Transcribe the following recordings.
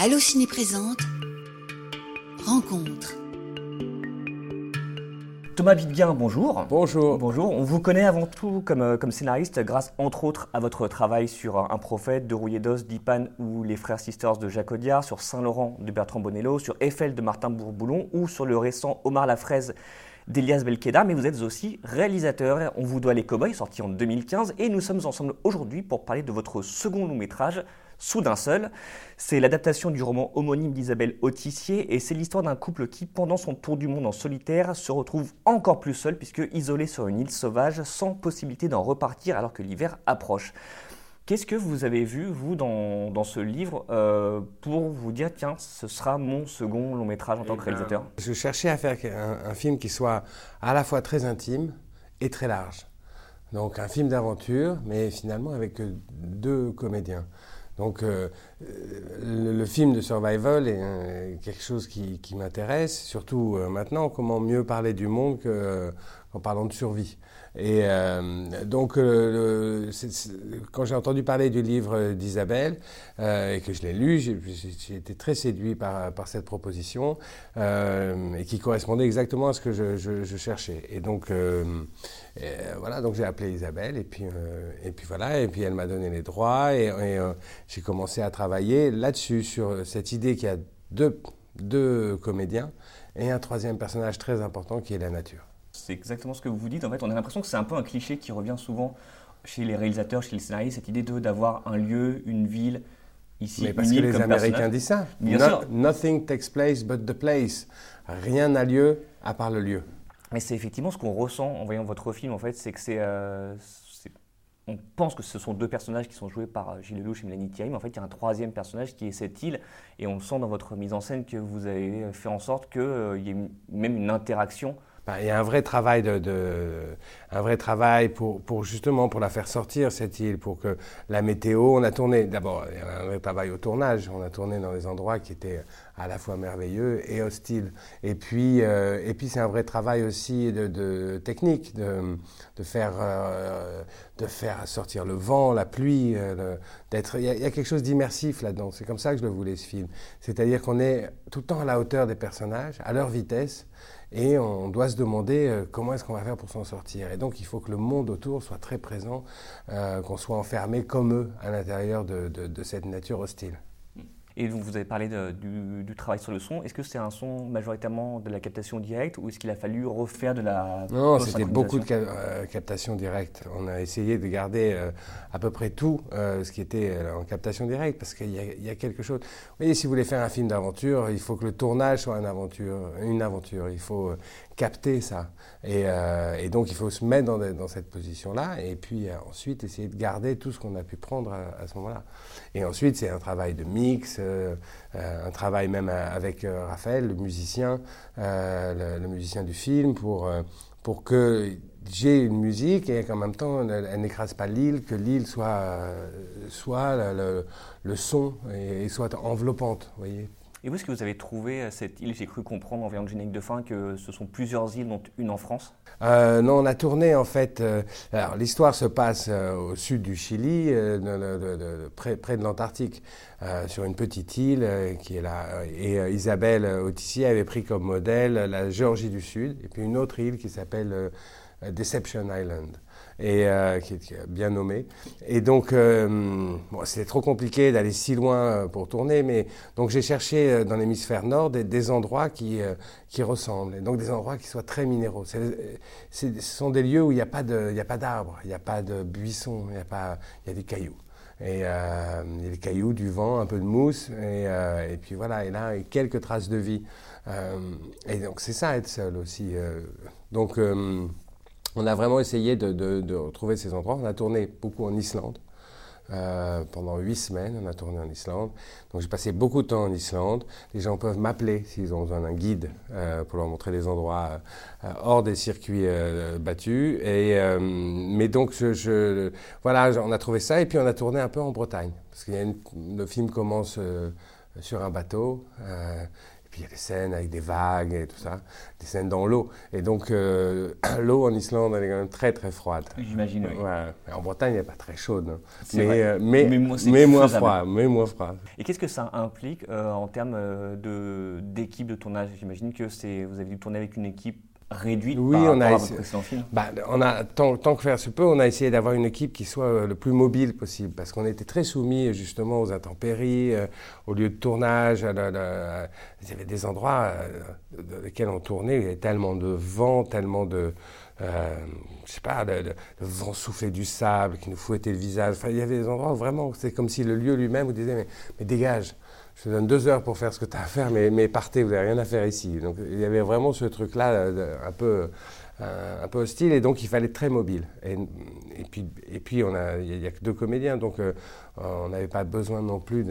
Allociné présente Rencontre. Thomas Bidguin, bonjour. Bonjour. Bonjour. On vous connaît avant tout comme, euh, comme scénariste grâce entre autres à votre travail sur Un prophète de Rouillé d'Os d'Ipan ou Les Frères Sisters de Jacques Audiard, sur Saint-Laurent de Bertrand Bonello, sur Eiffel de Martin Bourboulon ou sur le récent Omar la fraise d'Elias Belkeda, mais vous êtes aussi réalisateur. On vous doit Les Cowboys, sorti en 2015, et nous sommes ensemble aujourd'hui pour parler de votre second long métrage, Soudain seul. C'est l'adaptation du roman homonyme d'Isabelle Autissier et c'est l'histoire d'un couple qui, pendant son tour du monde en solitaire, se retrouve encore plus seul puisque isolé sur une île sauvage sans possibilité d'en repartir alors que l'hiver approche. Qu'est-ce que vous avez vu, vous, dans, dans ce livre, euh, pour vous dire, tiens, ce sera mon second long métrage en tant que Eh ben, réalisateur? Je cherchais à faire un, un, film qui soit à la fois très intime et très large. Donc un film d'aventure, mais finalement avec deux comédiens. Donc euh, le, film de survival est euh, quelque chose qui, m'intéresse, surtout euh, maintenant, comment mieux parler du monde qu'en parlant de survie. Et euh, donc, euh, quand j'ai entendu parler du livre d'Isabelle euh, et que je l'ai lu, j'ai été très séduit par, cette proposition et qui correspondait exactement à ce que je, cherchais. Et donc, voilà, donc j'ai appelé Isabelle et puis, et puis voilà, et puis elle m'a donné les droits et, et j'ai commencé à travailler là-dessus, sur cette idée qu'il y a deux, deux comédiens et un troisième personnage très important qui est la nature. C'est exactement ce que vous vous dites. En fait, on a l'impression que c'est un peu un cliché qui revient souvent chez les réalisateurs, chez les scénaristes, cette idée d'avoir un lieu, une ville ici. Mais parce que les Américains disent ça. Bien no, sûr. Nothing takes place but the place. Rien n'a lieu à part le lieu. Mais c'est effectivement ce qu'on ressent en voyant votre film, en fait, c'est que c'est. Euh, on pense que ce sont deux personnages qui sont joués par euh, Gilles Lelouch et Mélanie Thierry, mais en fait, il y a un troisième personnage qui est cette île, et on sent dans votre mise en scène que vous avez fait en sorte qu'il euh, y ait même une interaction il y a un vrai travail, un vrai travail pour, justement pour la faire sortir cette île, pour que la météo, on a tourné d'abord il y a un vrai travail au tournage, on a tourné dans des endroits qui étaient à la fois merveilleux et hostiles. Et puis euh, c'est un vrai travail aussi de, technique, de, de faire euh, de faire sortir le vent, la pluie, euh, d'être il, il, y a quelque chose d'immersif là-dedans. C'est comme ça que je le voulais ce film. C'est-à-dire qu'on est tout le temps à la hauteur des personnages, à leur vitesse et on doit se demander euh, comment est-ce qu'on va faire pour s'en sortir. Et donc il faut que le monde autour soit très présent, euh, qu'on soit enfermé comme eux à l'intérieur de, cette nature hostile. Et donc vous avez parlé de, du, du, travail sur le son. Est-ce que c'est un son majoritairement de la captation directe ou est-ce qu'il a fallu refaire de la Non, c'était beaucoup de ca euh, captation directe. On a essayé de garder euh, à peu près tout euh, ce qui était en captation directe parce qu'il y, y, a quelque chose. Vous voyez, si vous voulez faire un film d'aventure, il faut que le tournage soit une aventure. Une aventure. Il faut capter ça. Et, euh, et, donc il faut se mettre dans, cette position-là et puis euh, ensuite essayer de garder tout ce qu'on a pu prendre à, ce moment-là. Et ensuite c'est un travail de mix, euh, un travail même avec Raphaël, le musicien, le, musicien du film, pour, pour que j'ai une musique et qu'en même temps elle, n'écrase pas l'île, que l'île soit, soit le, le, son et, et soit enveloppante. Vous voyez et où est-ce que vous avez trouvé cette île J'ai cru comprendre en voyant le générique de fin que ce sont plusieurs îles, dont une en France? Euh, non, on a tourné en fait. Euh, alors l'histoire se passe euh, au sud du Chili, près, près, de l'Antarctique, sur une petite île qui est là. Et Isabelle Autissier avait pris comme modèle la Géorgie du Sud, et puis une autre île qui s'appelle Deception Island et euh, qui est bien nommé. Et donc, euh, c'était trop compliqué d'aller si loin pour tourner, mais donc j'ai cherché dans l'hémisphère nord des, endroits qui, euh, qui ressemblent, et donc des endroits qui soient très minéraux. Ce sont des lieux où il n'y a pas d'arbres, il n'y a pas de buissons, il y a, pas, il y a des cailloux. Et euh, des cailloux, du vent, un peu de mousse, et, euh, puis voilà, et là, et quelques traces de vie. Euh, et donc c'est ça être seul aussi. donc on a vraiment essayé de, de, retrouver ces endroits. On a tourné beaucoup en Islande. Euh, pendant huit semaines, on a tourné en Islande. Donc j'ai passé beaucoup de temps en Islande. Les gens peuvent m'appeler s'ils ont besoin d'un guide euh, pour leur montrer des endroits euh, hors des circuits battus. Et, mais donc voilà, on a trouvé ça et puis on a tourné un peu en Bretagne parce que le film commence sur un bateau. Puis il y a des scènes avec des vagues et tout ça, des scènes dans l'eau. Et donc l'eau en Islande, elle est quand même très très froide. J'imagine, oui. En Bretagne, elle n'est pas très chaude, hein. mais, mais, mais, moins froid, mais moins froid. Et qu'est-ce que ça implique en termes d'équipe de, de tournage? J'imagine que vous avez dû tourner avec une équipe réduite oui, par on a film bah, on a, tant, tant, que faire se peut, on a essayé d'avoir une équipe qui soit euh, le plus mobile possible, parce qu'on était très soumis justement aux intempéries, euh, aux lieux de tournage. il y avait des endroits euh, dans lesquels on tournait, il y avait tellement de vent, tellement de... je sais pas, le, vent soufflait du sable qui nous fouettait le visage. Enfin, il y avait des endroits où vraiment, c'est comme si le lieu lui-même vous disait, mais, mais dégage je te donne deux heures pour faire ce que tu as à faire, mais, partez, vous n'avez rien à faire ici. Donc il y avait vraiment ce truc-là euh, un peu, euh, un peu hostile, et donc il fallait être très mobile. Et, puis, il n'y a, que deux comédiens, donc euh, on n'avait pas besoin non plus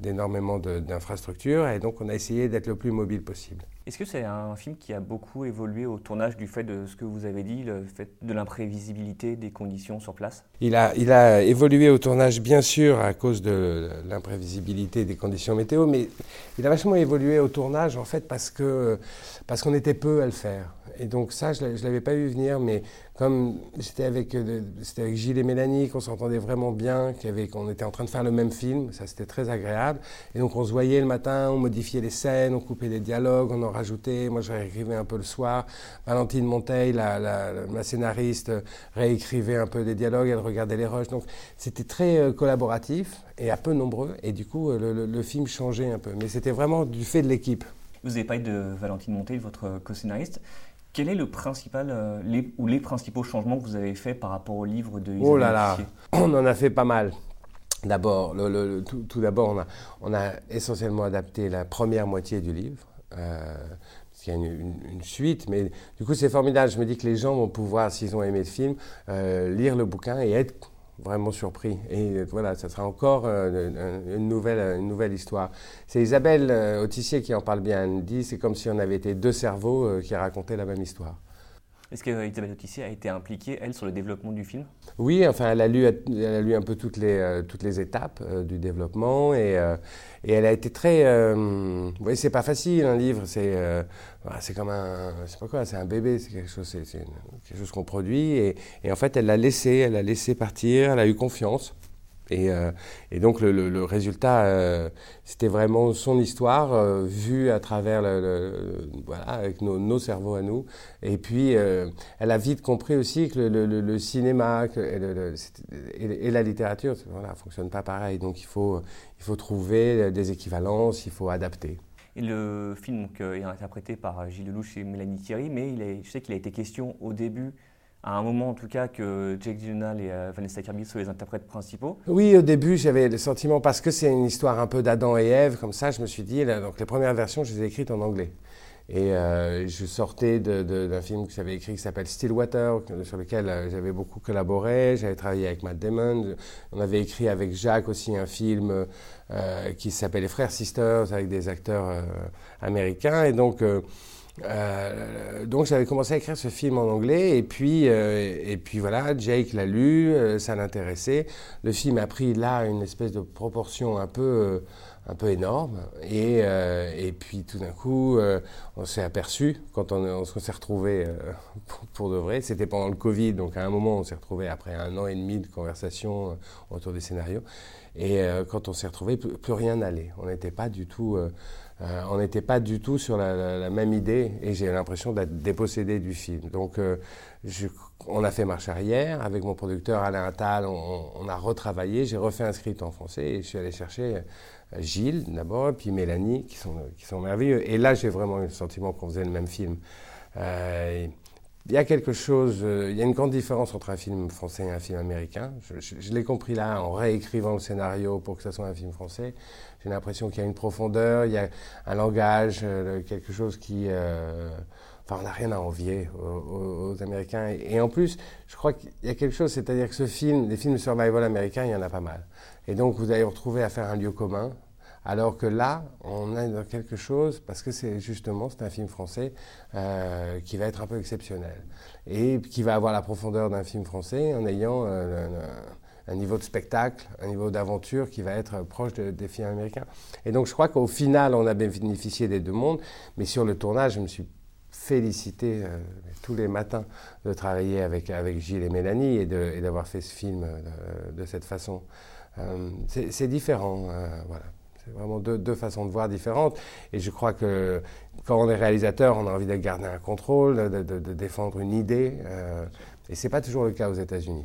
d'énormément d'infrastructures, et donc on a essayé d'être le plus mobile possible. Est-ce que c'est un film qui a beaucoup évolué au tournage du fait de ce que vous avez dit, le fait de l'imprévisibilité des conditions sur place? Il a, il a évolué au tournage, bien sûr, à cause de l'imprévisibilité des conditions météo, mais il a vachement évolué au tournage, en fait, parce qu'on parce qu'on était peu à le faire. Et donc ça, je ne l'avais pas vu venir, mais comme euh, avec Gilles et Mélanie, qu'on s'entendait vraiment bien, qu'on était en train de faire le même film, ça c'était très agréable. Et donc on se voyait le matin, on modifiait les scènes, on coupait des dialogues, on en rajoutait. Moi je réécrivais un peu le soir. Valentine Monteil, la, ma scénariste, réécrivait un peu des dialogues, elle regardait les rushs. Donc c'était très euh, collaboratif et un peu nombreux. Et du coup, le, le film changeait un peu. Mais c'était vraiment du fait de l'équipe. Vous avez parlé de Valentine Monteil, votre co-scénariste. Quel est le principal euh, les, ou les principaux changements que vous avez faits par rapport au livre de Isabelle Oh là là, on en a fait pas mal. D'abord, le, tout, d'abord, on a, on a, essentiellement adapté la première moitié du livre. Euh, il y a une, suite, mais du coup c'est formidable. Je me dis que les gens vont pouvoir, s'ils ont aimé le film, euh, lire le bouquin et être vraiment surpris. Et voilà, ça sera encore euh, une, nouvelle, une nouvelle histoire. C'est Isabelle euh, Autissier qui en parle bien. Elle dit c'est comme si on avait été deux cerveaux euh, qui racontaient la même histoire. Est-ce que Isabelle Autissier a été impliquée, elle, sur le développement du film? Oui, enfin, elle a lu, elle a lu un peu toutes les, toutes les étapes du développement et, et, elle a été très. vous voyez, c'est pas facile un livre, c'est c'est comme un, c'est pas quoi, c'est un bébé, c'est quelque chose, c'est, quelque qu'on produit. Et, et, en fait, elle l'a laissé, elle l'a laissé partir, elle a eu confiance. Et, euh, et donc le, résultat, euh, c'était vraiment son histoire euh, vue à travers, le, voilà, avec nos, cerveaux à nous. Et puis, elle a vite compris aussi que le, cinéma et, la littérature, voilà, fonctionnent pas pareil. Donc il faut, il faut trouver des équivalences, il faut adapter. Et le film est interprété par Gilles Lelouch et Mélanie Thierry, mais je sais qu'il a été question au début, à un moment en tout cas, que Jake Gyllenhaal et euh, Vanessa Kirby soient les interprètes principaux. Oui, au début, j'avais le sentiment, parce que c'est une histoire un peu d'Adam et Ève, comme ça, je me suis dit, donc les premières versions, je les ai écrites en anglais. Et euh, je sortais d'un film que j'avais écrit qui s'appelle Stillwater, sur lequel euh, j'avais beaucoup collaboré. J'avais travaillé avec Matt Damon. On avait écrit avec Jacques aussi un film qui s'appelle Les Frères Sisters avec des acteurs américains. Et donc, donc j'avais commencé à écrire ce film en anglais. Et puis, et puis voilà, Jake l'a lu, ça l'intéressait. Le film a pris là une espèce de proportion un peu un peu énorme. Et, euh, et puis tout d'un coup, euh, on s'est aperçu, quand on, s'est retrouvé euh, pour, de vrai, c'était pendant le Covid, donc à un moment on s'est retrouvé après un an et demi de conversation autour des scénarios. Et quand on s'est retrouvé, plus, rien n'allait. On n'était pas du tout... on n'était pas du tout sur la, même idée et j'ai l'impression d'être dépossédé du film. Donc je, on a fait marche arrière avec mon producteur Alain Attal, on, on a retravaillé, j'ai refait un script en français et je suis allé chercher Gilles d'abord, puis Mélanie, qui sont, qui sont merveilleux. Et là, j'ai vraiment eu le sentiment qu'on faisait le même film. Euh, il y a quelque chose, euh, il y a une grande différence entre un film français et un film américain. Je, l'ai compris là en réécrivant le scénario pour que ce soit un film français. J'ai l'impression qu'il y a une profondeur, il y a un langage, euh, quelque chose qui... enfin, on n'a rien à envier aux, aux, Américains. Et, en plus, je crois qu'il y a quelque chose, c'est-à-dire que ce film, les films survival américains, il y en a pas mal. Et donc, vous allez retrouver à faire un lieu commun. Alors que là, on est dans quelque chose, parce que c'est justement, c'est un film français euh, qui va être un peu exceptionnel. Et qui va avoir la profondeur d'un film français en ayant euh, un niveau de spectacle, un niveau d'aventure qui va être proche des films américains. Et donc je crois qu'au final, on a bénéficié des deux mondes, mais sur le tournage, je me suis félicité euh, tous les matins de travailler avec, Gilles et Mélanie et d'avoir fait ce film de, cette façon. C'est différent, voilà. C'est vraiment deux, façons de voir différentes. Et je crois que quand on est réalisateur, on a envie de garder un contrôle, de, défendre une idée. et ce n'est pas toujours le cas aux États-Unis.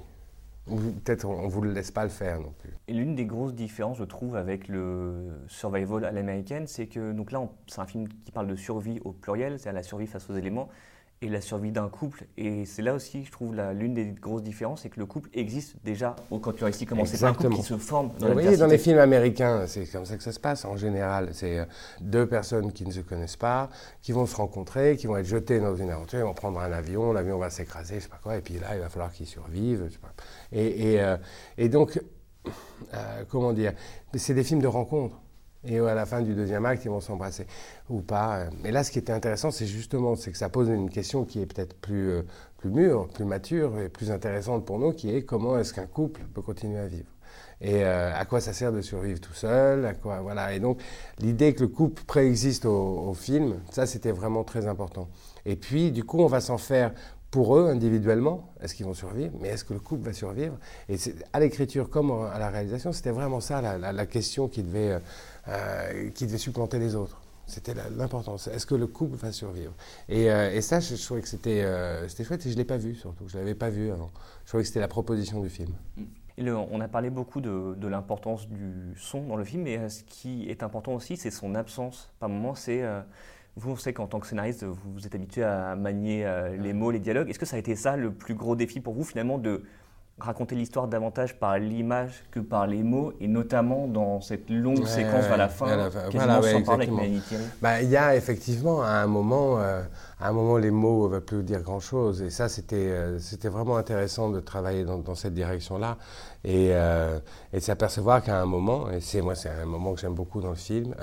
Peut-être on ne vous le laisse pas le faire non plus. Et l'une des grosses différences, je trouve, avec le survival à l'américaine, c'est que donc là, c'est un film qui parle de survie au pluriel, c'est à la survie face aux éléments et la survie d'un couple. Et c'est là aussi, je trouve, l'une des grosses différences, c'est que le couple existe déjà. Quand tu as ici commencé par un couple qui se forme dans Oui, dans les films américains, c'est comme ça que ça se passe en général. C'est euh, deux personnes qui ne se connaissent pas, qui vont se rencontrer, qui vont être jetées dans une aventure, ils vont prendre un avion, l'avion va s'écraser, je sais pas quoi, et puis là, il va falloir qu'ils survivent. Et, euh, et, donc, euh, comment dire, c'est des films de rencontre et à la fin du deuxième acte, ils vont s'embrasser ou pas. Mais là, ce qui était intéressant, c'est justement c'est que ça pose une question qui est peut-être plus, euh, plus mûre, plus mature et plus intéressante pour nous, qui est comment est-ce qu'un couple peut continuer à vivre? Et euh, à quoi ça sert de survivre tout seul, voilà. Et donc l'idée que le couple préexiste au, film, ça c'était vraiment très important. Et puis du coup, on va s'en faire pour eux individuellement, est-ce qu'ils vont survivre, mais est-ce que le couple va survivre? Et à l'écriture comme à la réalisation, c'était vraiment ça la, question qui devait, euh, euh, qui devait supplanter les autres. C'était l'importance. Est-ce que le couple va survivre? Et, euh, et, ça, je, trouvais que c'était c'était chouette et je ne l'ai pas vu surtout. Je ne l'avais pas vu avant. Je trouvais que c'était la proposition du film. on a parlé beaucoup de, de l'importance du son dans le film, mais ce qui est important aussi, c'est son absence. Par moments, c'est vous, on sait qu'en tant que scénariste, vous êtes habitué à manier euh, les mots, les dialogues. Est-ce que ça a été ça le plus gros défi pour vous, finalement, de raconter l'histoire davantage par l'image que par les mots, et notamment dans cette longue séquence à la fin, à la fin. voilà, parler avec bah, Il y a effectivement, à un moment, euh, à un moment les mots ne veulent plus dire grand-chose, et ça, c'était euh, c'était vraiment intéressant de travailler dans, dans cette direction-là, et, euh, et de s'apercevoir qu'à un moment, et c'est moi, c'est un moment que j'aime beaucoup dans le film,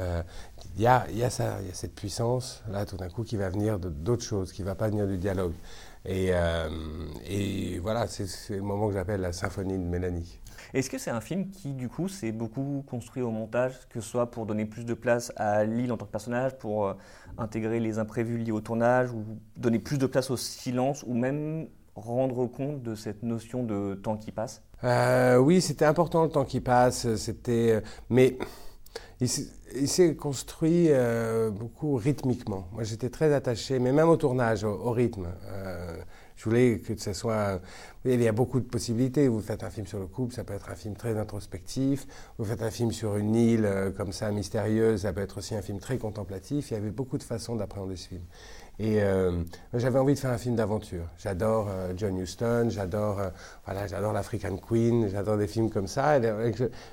il y a, y, a ça, y a cette puissance, là, tout d'un coup, qui va venir d'autres choses, qui ne va pas venir du dialogue. Et, euh, et voilà, c'est le moment que j'appelle la symphonie de Mélanie. Est-ce que c'est un film qui, du coup, s'est beaucoup construit au montage, que ce soit pour donner plus de place à Lille en tant que personnage, pour euh, intégrer les imprévus liés au tournage, ou donner plus de place au silence, ou même rendre compte de cette notion de temps qui passe? Euh, Oui, c'était important le temps qui passe, c'était... Mais il s'est construit euh, beaucoup rythmiquement. Moi, j'étais très attaché, mais même au tournage, au, rythme. Euh, je voulais que ce soit. Il y a beaucoup de possibilités. Vous faites un film sur le couple, ça peut être un film très introspectif. Vous faites un film sur une île euh, comme ça, mystérieuse, ça peut être aussi un film très contemplatif. Il y avait beaucoup de façons d'appréhender ce film. Et euh, j'avais envie de faire un film d'aventure. J'adore euh, John Huston, j'adore euh, voilà, j'adore l'African Queen, j'adore des films comme ça.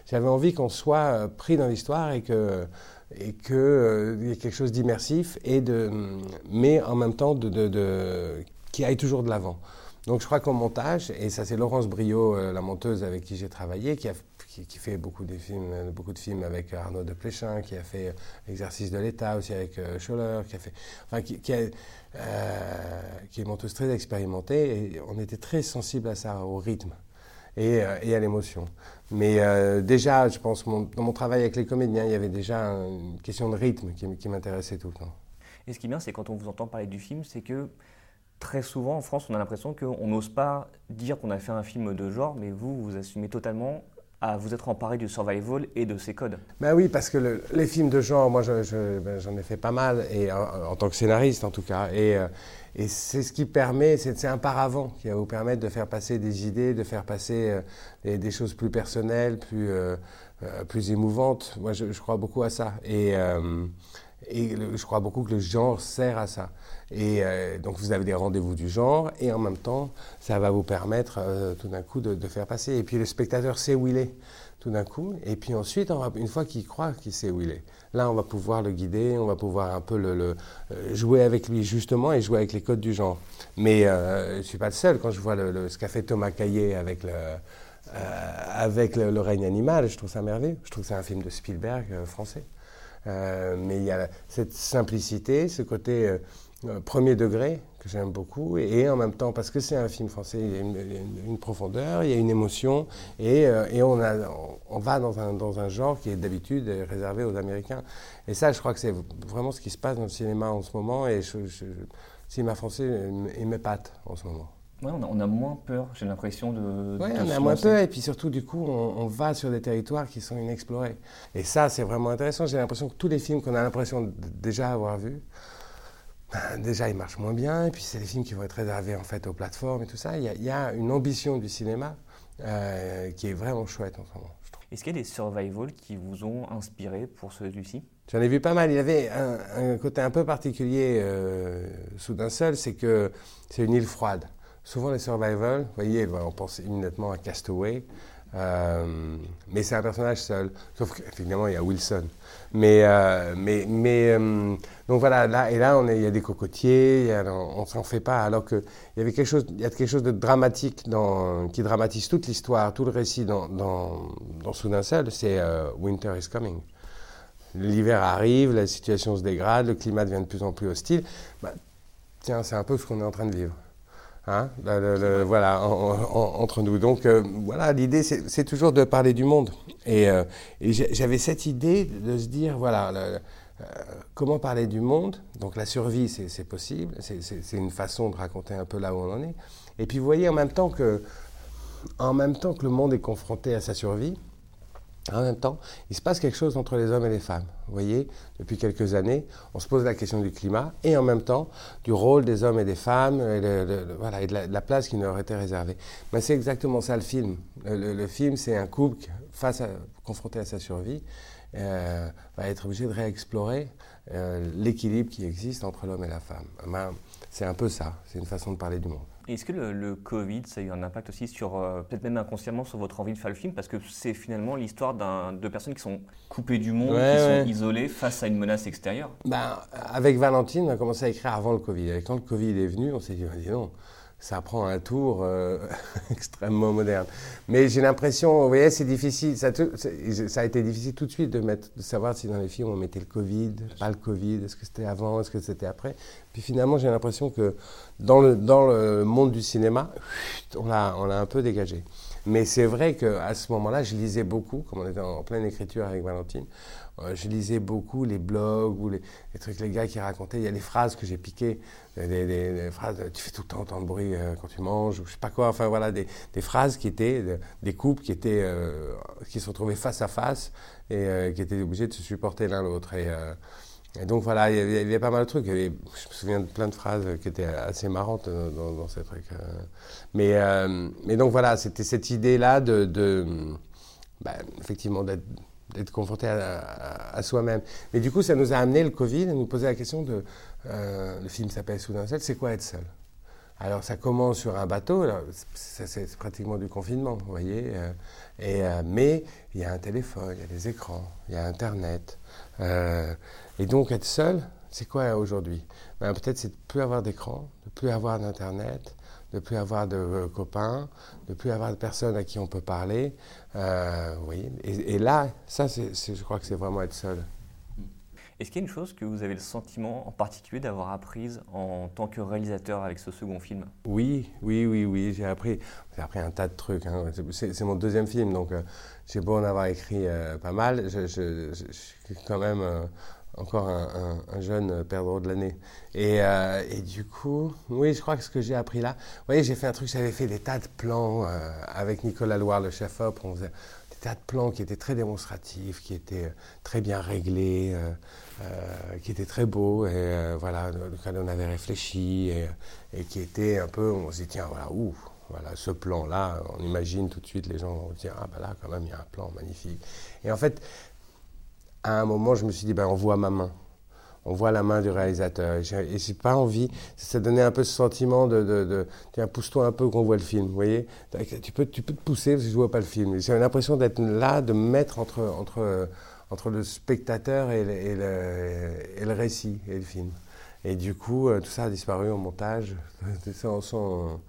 J'avais envie qu'on soit pris dans l'histoire et que et qu'il y ait quelque chose d'immersif et de mais en même temps de, qui aille toujours de l'avant. Donc je crois qu'au montage, et ça c'est Laurence Brio, la monteuse avec qui j'ai travaillé, qui a qui, fait beaucoup de films, euh, beaucoup de films avec Arnaud de Pléchin, qui a fait L'exercice de l'État aussi avec euh, Scholler, qui a fait, enfin, qui, euh, est monteuse très expérimentée, on était très sensible à ça, au rythme et, à l'émotion. Mais déjà, je pense, dans mon travail avec les comédiens, il y avait déjà une question de rythme qui m'intéressait tout le temps. Et ce qui est bien, c'est quand on vous entend parler du film, c'est que très souvent en France, on a l'impression qu'on n'ose pas dire qu'on a fait un film de genre, mais vous, vous assumez totalement à vous être emparé du survival et de ses codes Ben oui, parce que les films de genre, moi ben, j'en ai fait pas mal, et en, tant que scénariste en tout cas, et, euh, c'est ce qui permet, c'est un paravent qui va vous permettre de faire passer des idées, de faire passer euh, des, choses plus personnelles, plus, euh, plus émouvantes. Moi je, crois beaucoup à ça. Et je crois beaucoup que le genre sert à ça. Et euh, donc vous avez des rendez-vous du genre, et en même temps, ça va vous permettre euh, tout d'un coup de, faire passer. Et puis le spectateur sait où il est, tout d'un coup. Et puis ensuite, une fois qu'il croit qu'il sait où il est, là, on va pouvoir le guider, on va pouvoir un peu euh, jouer avec lui justement et jouer avec les codes du genre. Mais je ne suis pas le seul. Quand je vois ce qu'a fait Thomas Caillé avec le... avec le, règne animal, je trouve ça merveilleux. Je trouve que c'est un film de Spielberg français. Mais il y a cette simplicité, ce côté premier degré, que j'aime beaucoup, et, en même temps, parce que c'est un film français, il y a une, profondeur, il y a une émotion, et, et on, a, on, va dans un, dans un genre qui est d'habitude réservé aux Américains. Et ça, je crois que c'est vraiment ce qui se passe dans le cinéma en ce moment, et le cinéma français, il m'épate en ce moment. Ouais, on, a, moins peur, j'ai l'impression de. Oui, on a moins peur, et puis surtout, du coup, on, va sur des territoires qui sont inexplorés. Et ça, c'est vraiment intéressant. J'ai l'impression que tous les films qu'on a l'impression de déjà avoir vus, ben, déjà, ils marchent moins bien, et puis c'est des films qui vont être réservés en fait aux plateformes et tout ça. Il y a, une ambition du cinéma euh, qui est vraiment chouette en ce moment. Est-ce qu'il y a des survival qui vous ont inspiré pour celui-ci? J'en ai vu pas mal. Il y avait un, côté un peu particulier euh, sous d'un seul, c'est que c'est une île froide. Souvent les survival, vous voyez, on pense immédiatement à Castaway, euh, mais c'est un personnage seul. Sauf qu'évidemment, il y a Wilson. Mais, euh, mais, mais euh, donc voilà, là, et là, il y a des cocotiers, on ne s'en fait pas, alors qu'il y avait quelque chose, il y a quelque chose de dramatique qui dramatise toute l'histoire, tout le récit dans, dans, dans Soudain Seul, c'est Winter is Coming. L'hiver arrive, la situation se dégrade, le climat devient de plus en plus hostile. Bah, tiens, c'est un peu ce qu'on est en train de vivre. Hein, voilà, entre nous. Donc euh, voilà, l'idée, c'est toujours de parler du monde. Et, euh, j'avais cette idée de se dire, voilà, euh, comment parler du monde Donc la survie, c'est possible, c'est une façon de raconter un peu là où on en est. Et puis vous voyez en même temps que, en même temps que le monde est confronté à sa survie, en même temps, il se passe quelque chose entre les hommes et les femmes. Vous voyez, depuis quelques années, on se pose la question du climat et en même temps du rôle des hommes et des femmes et, de, la, place qui leur était réservée. Mais c'est exactement ça le film. Le, film, c'est un couple face confronté à sa survie euh, va être obligé de réexplorer euh, l'équilibre qui existe entre l'homme et la femme. Ben, c'est un peu ça, c'est une façon de parler du monde. Est-ce que le, Covid, ça a eu un impact aussi sur, euh, peut-être même inconsciemment, sur votre envie de faire le film? Parce que c'est finalement l'histoire de personnes qui sont coupées du monde, qui sont isolées face à une menace extérieure. Ben, avec Valentine, on a commencé à écrire avant le Covid. Et quand le Covid est venu, on s'est dit, dis non, ça prend un tour euh, extrêmement moderne. Mais j'ai l'impression, vous voyez, c'est difficile, ça, ça, a été difficile tout de suite de, mettre, de savoir si dans les films on mettait le Covid, pas le Covid, est-ce que c'était avant, est-ce que c'était après. Puis finalement, j'ai l'impression que dans le, dans le monde du cinéma, on l'a on un peu dégagé. Mais c'est vrai qu'à ce moment-là, je lisais beaucoup, comme on était en pleine écriture avec Valentine, euh, je lisais beaucoup les blogs ou les, trucs, les gars qui racontaient. Il y a des phrases que j'ai piquées, des, phrases, tu fais tout le temps autant de bruit euh, quand tu manges, ou je sais pas quoi. Enfin voilà, des, phrases qui étaient, des couples qui étaient, euh, qui se retrouvaient face à face et qui étaient obligés de se supporter l'un l'autre. Et, donc voilà, il y, avait, pas mal de trucs. je me souviens de plein de phrases qui étaient assez marrantes dans, ces trucs. Mais, donc voilà, c'était cette idée-là de bah, effectivement, d'être d'être confronté à, soi-même. Mais du coup, ça nous a amené le Covid à nous poser la question de. Euh, le film s'appelle Soudain seul, c'est quoi être seul? Alors, ça commence sur un bateau, c'est pratiquement du confinement, vous voyez. Euh, et, euh, mais il y a un téléphone, il y a des écrans, il y a Internet. et donc, être seul, c'est quoi aujourd'hui? Ben, Peut-être c'est de ne plus avoir d'écran, de ne plus avoir d'Internet, de ne plus avoir de copains, de ne plus avoir de personnes à qui on peut parler. Euh, oui, et, là, ça, je crois que c'est vraiment être seul. Est-ce qu'il y a une chose que vous avez le sentiment en particulier d'avoir apprise en tant que réalisateur avec ce second film? Oui, oui, oui, oui. J'ai appris, j'ai appris un tas de trucs. Hein. C'est, mon deuxième film, donc euh, j'ai beau en avoir écrit euh, pas mal. Je, suis quand même encore un, jeune perdreau de l'année. Et, et, du coup, oui, je crois que ce que j'ai appris là, vous voyez, j'ai fait un truc, j'avais fait des tas de plans euh, avec Nicolas Loire, le chef-op, on faisait des tas de plans qui étaient très démonstratifs, qui étaient euh, très bien réglés, euh, qui étaient très beaux, et voilà, auquel on avait réfléchi, et, et, qui étaient un peu, on se dit, tiens, voilà, ouf, voilà, ce plan-là, on imagine tout de suite, les gens vont dire, ah ben là, quand même, il y a un plan magnifique. Et en fait, à un moment, je me suis dit, ben, on voit ma main. On voit la main du réalisateur. Et j'ai pas envie. Ça donnait un peu ce sentiment de, tiens, pousse-toi un peu qu'on voit le film. Vous voyez tu peux, tu peux te pousser parce que je vois pas le film. J'ai l'impression d'être là, de me mettre entre, entre, entre le spectateur et le, et, le, récit et le film. Et du coup, euh, tout ça a disparu au montage. Sans,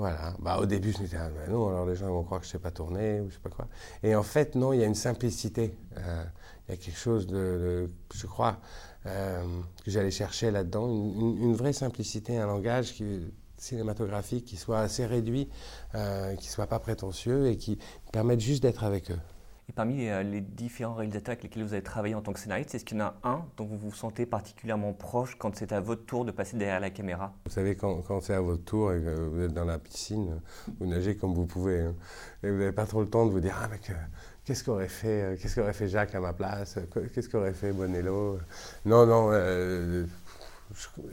voilà. Bah, au début, je me disais, ah, non, alors les gens vont croire que je ne sais pas tourner ou je sais pas quoi. Et en fait, non, il y a une simplicité. Euh, il y a quelque chose de, je crois, que j'allais chercher là-dedans, une, vraie simplicité, un langage qui, cinématographique qui soit assez réduit, euh, qui soit pas prétentieux et qui permette juste d'être avec eux. Et parmi euh, les différents réalisateurs avec lesquels vous avez travaillé en tant que scénariste, est-ce qu'il y en a un dont vous vous sentez particulièrement proche quand c'est à votre tour de passer derrière la caméra? Vous savez, quand, quand c'est à votre tour et que vous êtes dans la piscine, vous nagez comme vous pouvez. Hein. et vous n'avez pas trop le temps de vous dire Ah, mec, qu'est-ce qu'aurait fait, euh, qu'est-ce qu'aurait fait Jacques à ma place? Qu'est-ce qu'aurait fait Bonello? Non, non. Euh,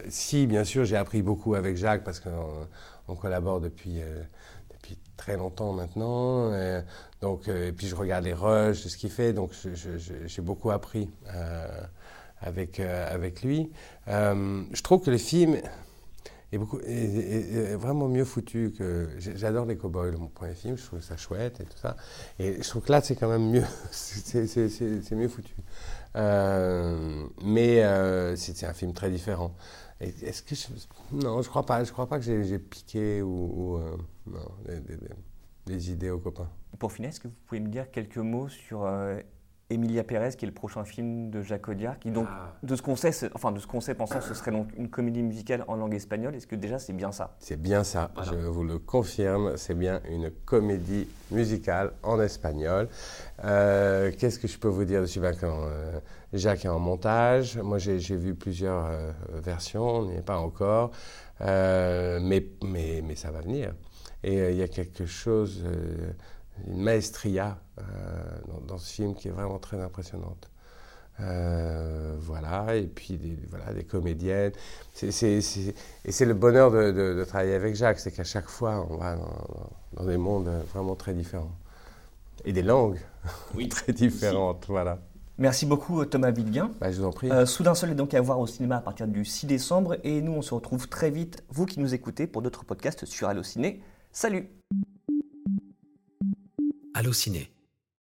si, bien sûr, j'ai appris beaucoup avec Jacques parce qu'on collabore depuis très longtemps maintenant. Et, donc, euh, et puis je regarde les rushs, ce qu'il fait, donc j'ai beaucoup appris euh, avec, euh, avec lui. je trouve que le film est, beaucoup, vraiment mieux foutu que. J'adore les Cowboys, mon premier film, je trouve ça chouette et tout ça. Et je trouve que là, c'est quand même mieux. c'est mieux foutu. mais c'est un film très différent. Est-ce que non, je crois pas. Je crois pas que j'ai piqué ou, non, des, idées aux copains. Pour finir, est-ce que vous pouvez me dire quelques mots sur euh, Emilia Pérez, qui est le prochain film de Jacques Audiard, qui donc, ah. de ce qu'on sait, enfin de ce qu'on sait, pensant, ce serait donc une comédie musicale en langue espagnole. Est-ce que déjà c'est bien ça? C'est bien ça. Je vous le confirme. C'est bien une comédie musicale en espagnol. Euh, qu'est-ce que je peux vous dire dessus? Ben, quand, euh, Jacques est en montage. Moi, j'ai vu plusieurs versions. On n'y est pas encore, mais, mais, mais ça va venir. Et euh, il y a quelque chose, euh, une maestria euh, dans, ce film qui est vraiment très impressionnante. voilà, et puis des, voilà, des comédiennes. et c'est le bonheur de, travailler avec Jacques, c'est qu'à chaque fois, on va dans, des mondes vraiment très différents. Et des langues oui, très différentes, voilà. Merci beaucoup Thomas Villebien. Bah, je vous en prie. Soudain Seul est donc à voir au cinéma à partir du 6 décembre et nous on se retrouve très vite, vous qui nous écoutez, pour d'autres podcasts sur Allociné. Salut Allociné